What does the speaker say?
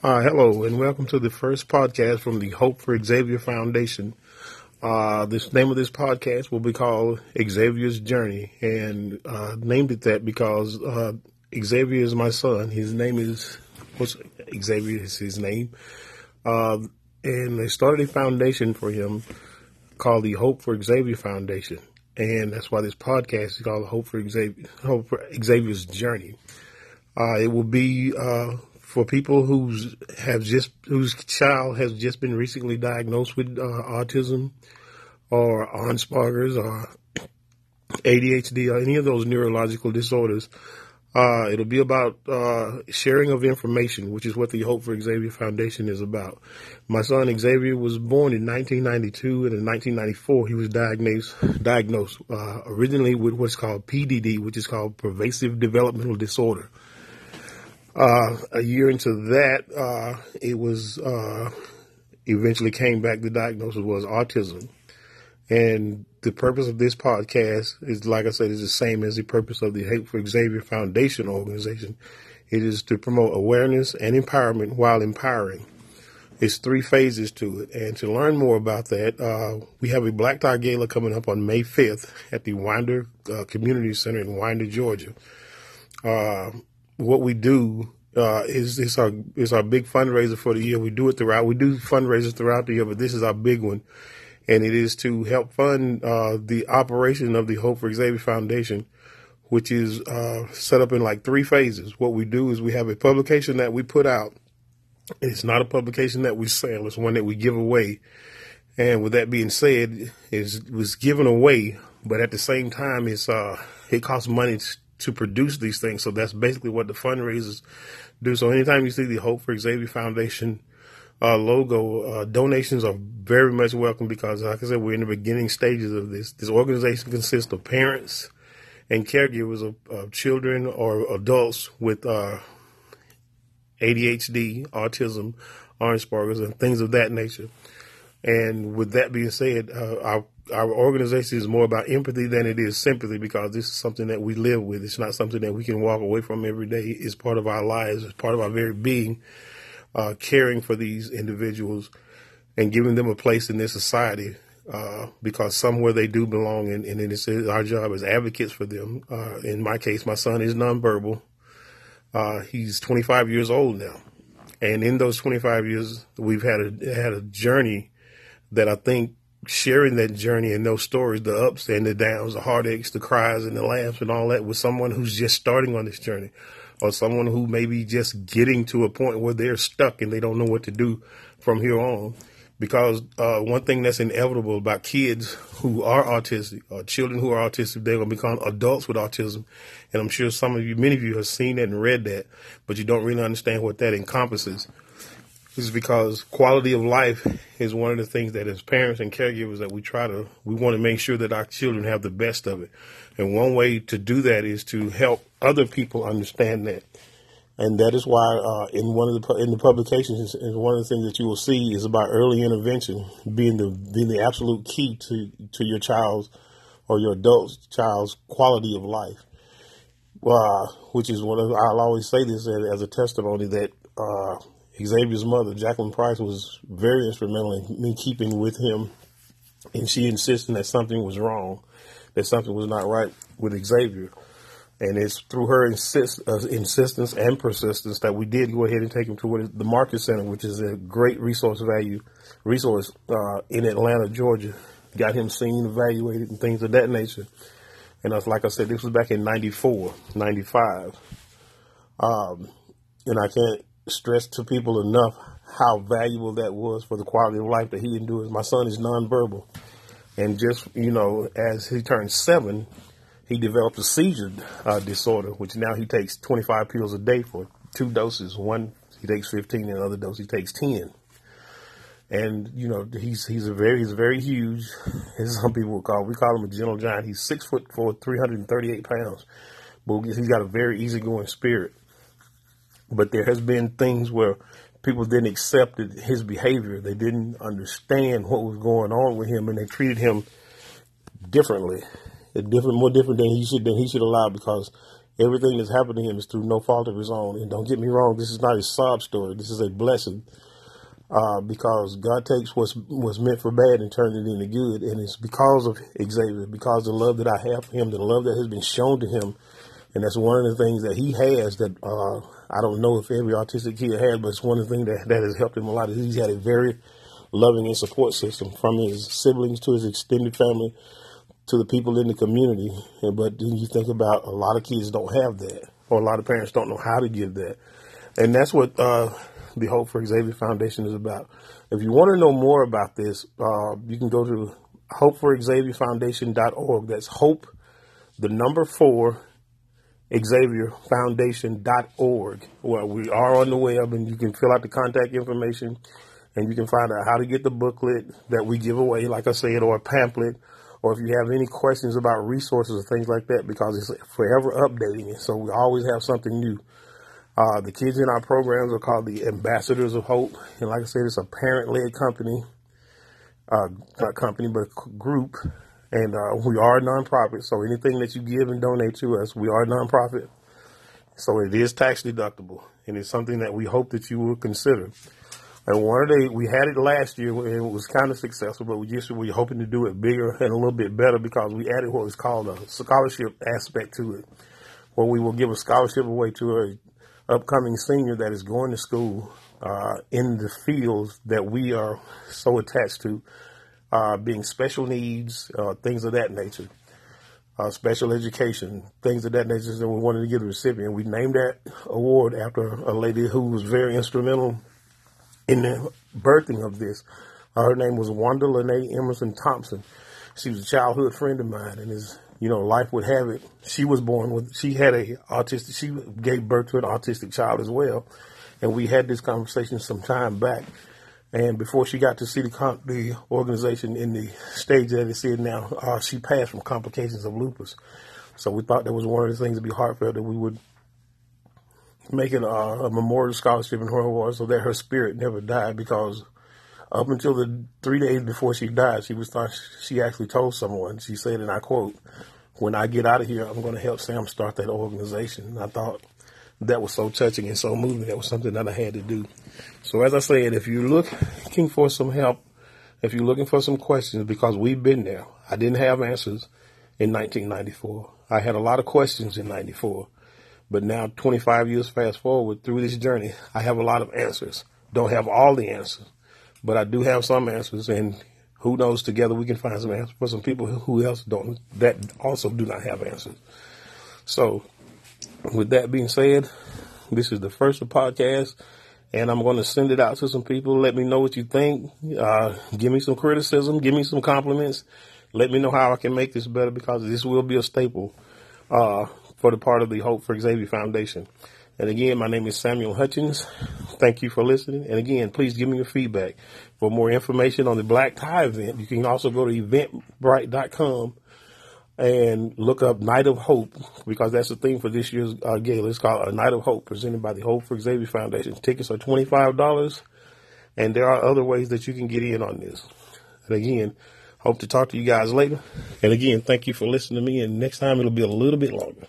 Uh, hello, and welcome to the first podcast from the Hope for Xavier Foundation. Uh, this name of this podcast will be called Xavier's Journey, and uh, named it that because uh, Xavier is my son. His name is what's Xavier is his name, uh, and they started a foundation for him called the Hope for Xavier Foundation, and that's why this podcast is called Hope for Xavier, Hope for Xavier's Journey. Uh, it will be for people who's have just whose child has just been recently diagnosed with uh, autism or Asperger's or ADHD or any of those neurological disorders. Uh, it'll be about uh, sharing of information, which is what the Hope for Xavier Foundation is about. My son Xavier was born in 1992, and in 1994 he was diagnosed diagnosed uh, originally with what's called PDD, which is called pervasive developmental disorder. Uh, a year into that, uh, it was uh, eventually came back. The diagnosis was autism, and the purpose of this podcast is, like I said, is the same as the purpose of the Hope for Xavier Foundation organization. It is to promote awareness and empowerment while empowering. It's three phases to it, and to learn more about that, uh, we have a Black Tie Gala coming up on May 5th at the Winder uh, Community Center in Winder, Georgia. Uh, what we do uh, is is our is our big fundraiser for the year. We do it throughout. We do fundraisers throughout the year, but this is our big one, and it is to help fund uh, the operation of the Hope for Xavier Foundation, which is uh, set up in like three phases. What we do is we have a publication that we put out. It's not a publication that we sell; it's one that we give away. And with that being said, it was given away, but at the same time, it's uh, it costs money to produce these things. So that's basically what the fundraisers do. So anytime you see the Hope for Xavier Foundation uh, logo, uh, donations are very much welcome because, like I said, we're in the beginning stages of this. This organization consists of parents and caregivers of, of children or adults with uh, ADHD, autism, Asperger's, and things of that nature. And with that being said, uh, our organization is more about empathy than it is sympathy because this is something that we live with. It's not something that we can walk away from every day. It's part of our lives. It's part of our very being. Uh, caring for these individuals and giving them a place in this society uh, because somewhere they do belong, and, and it's our job as advocates for them. Uh, in my case, my son is nonverbal. Uh, he's 25 years old now, and in those 25 years, we've had a had a journey that I think sharing that journey and those stories, the ups and the downs, the heartaches, the cries and the laughs and all that with someone who's just starting on this journey or someone who may be just getting to a point where they're stuck and they don't know what to do from here on. Because uh, one thing that's inevitable about kids who are autistic or children who are autistic, they're going to become adults with autism. And I'm sure some of you, many of you have seen that and read that, but you don't really understand what that encompasses is because quality of life is one of the things that as parents and caregivers that we try to we want to make sure that our children have the best of it. And one way to do that is to help other people understand that. And that is why uh, in one of the in the publications is one of the things that you will see is about early intervention being the being the absolute key to to your child's or your adult child's quality of life. Uh, which is one of I'll always say this as, as a testimony that uh, Xavier's mother, Jacqueline Price, was very instrumental in me keeping with him, and she insisted that something was wrong, that something was not right with Xavier. And it's through her insist, uh, insistence and persistence that we did go ahead and take him to the Marcus Center, which is a great resource value resource uh, in Atlanta, Georgia. Got him seen, evaluated, and things of that nature. And was, like I said, this was back in 94, 95. Um, and I can't stress to people enough how valuable that was for the quality of life that he endures. My son is nonverbal. And just, you know, as he turned seven, he developed a seizure uh, disorder, which now he takes 25 pills a day for two doses. One he takes 15, and the other dose he takes 10. And you know he's he's a very he's very huge, as some people would call we call him a gentle giant. He's six foot four, 338 pounds, but he's got a very easygoing spirit. But there has been things where people didn't accept his behavior. They didn't understand what was going on with him, and they treated him differently, different, more different than he should than he should allow because Everything that's happened to him is through no fault of his own. And don't get me wrong, this is not a sob story. This is a blessing. Uh, because God takes what's what's meant for bad and turns it into good, and it's because of Xavier, because of the love that I have for him, the love that has been shown to him, and that's one of the things that he has that uh, I don't know if every autistic kid has, but it's one of the things that that has helped him a lot. Is he's had a very loving and support system from his siblings to his extended family to the people in the community. But then you think about a lot of kids don't have that, or a lot of parents don't know how to give that, and that's what uh, the Hope for Xavier Foundation is about. If you want to know more about this, uh, you can go to hopeforxavierfoundation.org. That's hope, the number four, xavierfoundation.org. Well, we are on the web and you can fill out the contact information and you can find out how to get the booklet that we give away, like I said, or a pamphlet, or if you have any questions about resources or things like that, because it's forever updating. So we always have something new. Uh, the kids in our programs are called the Ambassadors of Hope. And like I said, it's a parent led company, uh, not company, but group. And uh, we are a nonprofit. So anything that you give and donate to us, we are a nonprofit. So it is tax deductible. And it's something that we hope that you will consider. And one the, we had it last year and it was kind of successful, but we just, we're hoping to do it bigger and a little bit better because we added what was called a scholarship aspect to it, where we will give a scholarship away to a upcoming senior that is going to school uh, in the fields that we are so attached to, uh, being special needs, uh, things of that nature, uh, special education, things of that nature. So we wanted to give the recipient. We named that award after a lady who was very instrumental in the birthing of this. Uh, her name was Wanda Lene Emerson Thompson. She was a childhood friend of mine, and is you know, life would have it. She was born with, she had a autistic, she gave birth to an autistic child as well. And we had this conversation some time back. And before she got to see the, the organization in the stage that it's in now, uh, she passed from complications of lupus. So we thought that was one of the things to be heartfelt that we would make it a, a memorial scholarship in her award so that her spirit never died because up until the three days before she died, she was thought she actually told someone. She said, and I quote, "When I get out of here, I'm going to help Sam start that organization." And I thought that was so touching and so moving. That was something that I had to do. So as I said, if you're looking for some help, if you're looking for some questions, because we've been there, I didn't have answers in 1994. I had a lot of questions in 94. But now, 25 years fast forward through this journey, I have a lot of answers. Don't have all the answers, but I do have some answers, and who knows? Together we can find some answers for some people who else don't that also do not have answers. So, with that being said, this is the first podcast, and I'm going to send it out to some people. Let me know what you think. Uh, give me some criticism. Give me some compliments. Let me know how I can make this better because this will be a staple uh, for the part of the Hope for Xavier Foundation. And again, my name is Samuel Hutchins. Thank you for listening. And again, please give me your feedback. For more information on the Black Tie event, you can also go to eventbrite.com and look up Night of Hope because that's the theme for this year's uh, gala. It's called A Night of Hope presented by the Hope for Xavier Foundation. Tickets are $25 and there are other ways that you can get in on this. And again, hope to talk to you guys later. And again, thank you for listening to me and next time it'll be a little bit longer.